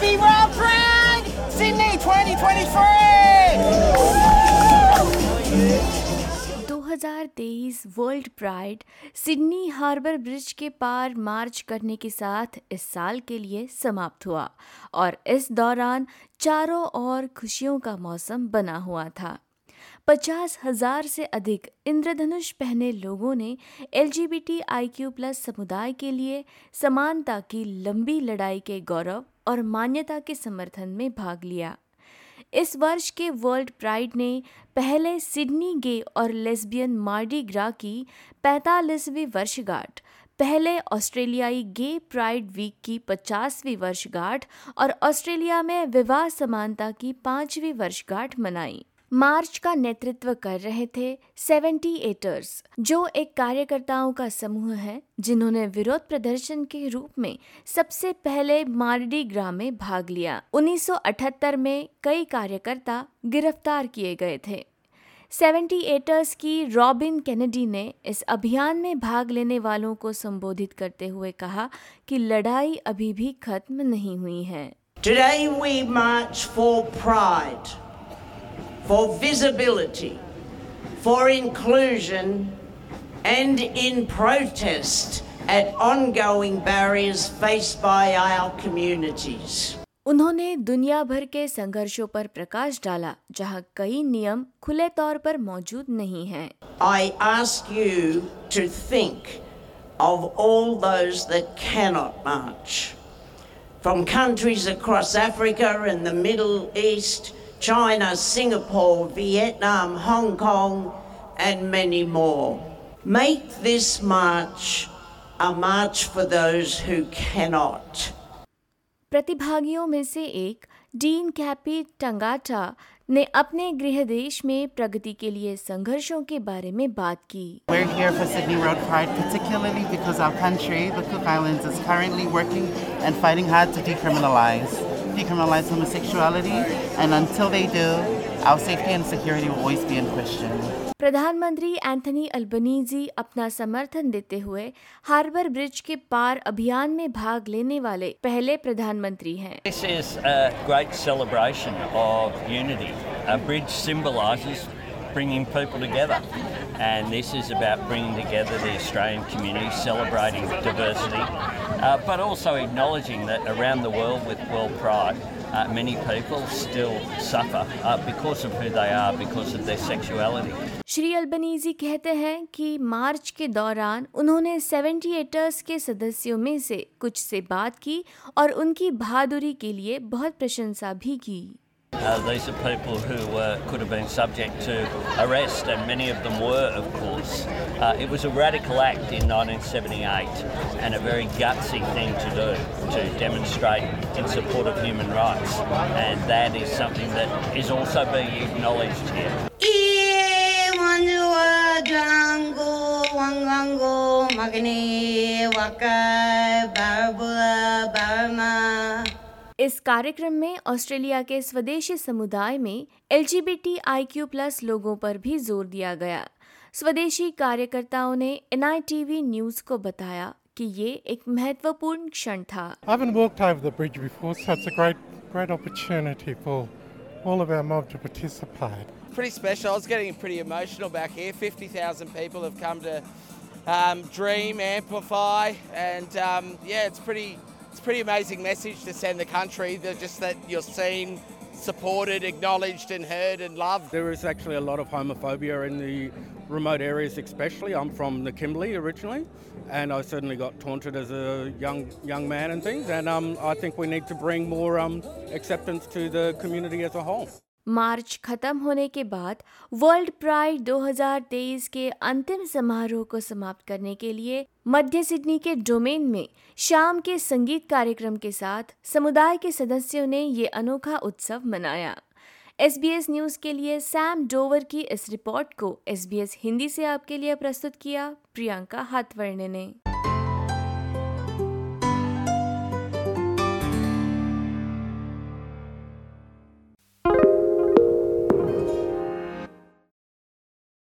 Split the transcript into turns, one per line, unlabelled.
World Pride, Sydney 2023!
2023 world pride Sydney harbour bridge के पार मार्च करने के साथ इस साल के लिए समाप्त हुआ और इस दौरान चारों ओर खुशियों का मौसम बना हुआ था पचास हज़ार से अधिक इंद्रधनुष पहने लोगों ने एल क्यू प्लस समुदाय के लिए समानता की लंबी लड़ाई के गौरव और मान्यता के समर्थन में भाग लिया। इस वर्ष के वर्ल्ड प्राइड ने पहले सिडनी गे और लेस्बियन मार्डी ग्रा की पैंतालीसवीं वर्षगांठ, पहले ऑस्ट्रेलियाई गे प्राइड वीक की पचासवीं वर्षगांठ और ऑस्ट्रेलिया में विवाह समानता की पांचवी वर्षगांठ मनाई। मार्च का नेतृत्व कर रहे थे सेवेंटी एटर्स, जो एक कार्यकर्ताओं का समूह है, जिन्होंने विरोध प्रदर्शन के रूप में सबसे पहले मार्डी ग्राम में भाग लिया। 1978 में कई कार्यकर्ता गिरफ़्तार किए गए थे। सेवेंटी एटर्स की रॉबिन कैनेडी ने इस अभियान में भाग लेने वालों को संबोधित करते हुए कहा कि लड़ाई अभी भी खत्म नहीं हुई है।
Today we march for pride. for visibility, for inclusion, and in protest at ongoing barriers faced by our communities.
उन्होंने दुनिया भर के संघर्षों पर प्रकाश डाला जहां कई नियम खुले तौर पर मौजूद नहीं हैं।
I ask you to think of all those that cannot march. From countries across Africa and the Middle East, China, Singapore, Vietnam, Hong Kong, and many more. Make this march a march for those who cannot.
प्रतिभागियों में से एक dean कैपी टंगाटा ने अपने गृह देश में प्रगति के लिए संघर्षों के बारे में बात की
We're here for Sydney Road Pride, particularly because our country, the Cook Islands, is currently working and fighting hard to decriminalize. Decriminalize homosexuality, and until they do, our safety and security will always be in question.
प्रधानमंत्री Anthony Albanese अपना समर्थन देते हुए harbour bridge के पार अभियान में भाग लेने वाले पहले प्रधानमंत्री हैं
This is a great celebration of unity. A bridge symbolizes bringing people together. And this is about bringing together the Australian community, celebrating diversity, uh, but also acknowledging that around the world with World Pride, uh, many people still suffer uh, because of who they are, because of their sexuality.
Shri Albanese कहते हैं कि मार्च के दौरान उन्होंने seventy एटर्स के सदस्यों में से कुछ से बात की और उनकी बहादुरी के लिए बहुत प्रशंसा भी की
Uh, these are people who uh, could have been subject to arrest, and many of them were, of course. Uh, it was a radical act in 1978 and a very gutsy thing to do to demonstrate in support of human rights, and that is something that is also being acknowledged here.
इस कार्यक्रम में Australia के स्वदेशी समुदाय में L G plus लोगों पर भी ज़ोर दिया गया स्वदेशी कार्यकर्ताओं ने एन न्यूज़ को बताया कि ये एक महत्वपूर्ण क्षण था
I haven't walked over the bridge before, so it's a great, great opportunity for all of our mob to participate.
Pretty special. I was getting pretty emotional back here. 50,000 people have come to um, dream, amplify, and um, yeah, it's pretty it's a pretty amazing message to send the country. Just that you're seen, supported, acknowledged, and heard and loved.
There is actually a lot of homophobia in the remote areas, especially. I'm from the Kimberley originally, and I certainly got taunted as a young young man and things. And um, I think we need to bring more um, acceptance to the community as a whole.
मार्च खत्म होने के बाद world pride 2023 के अंतिम समारोह को समाप्त करने के लिए मध्य सिडनी के डोमेन में शाम के संगीत कार्यक्रम के साथ समुदाय के सदस्यों ने ये अनोखा उत्सव मनाया। एस बी एस न्यूज़ के लिए सैम डोवर की इस रिपोर्ट को एसबीएस हिंदी से आपके लिए प्रस्तुत किया, प्रियंका हाथवर्णे ने।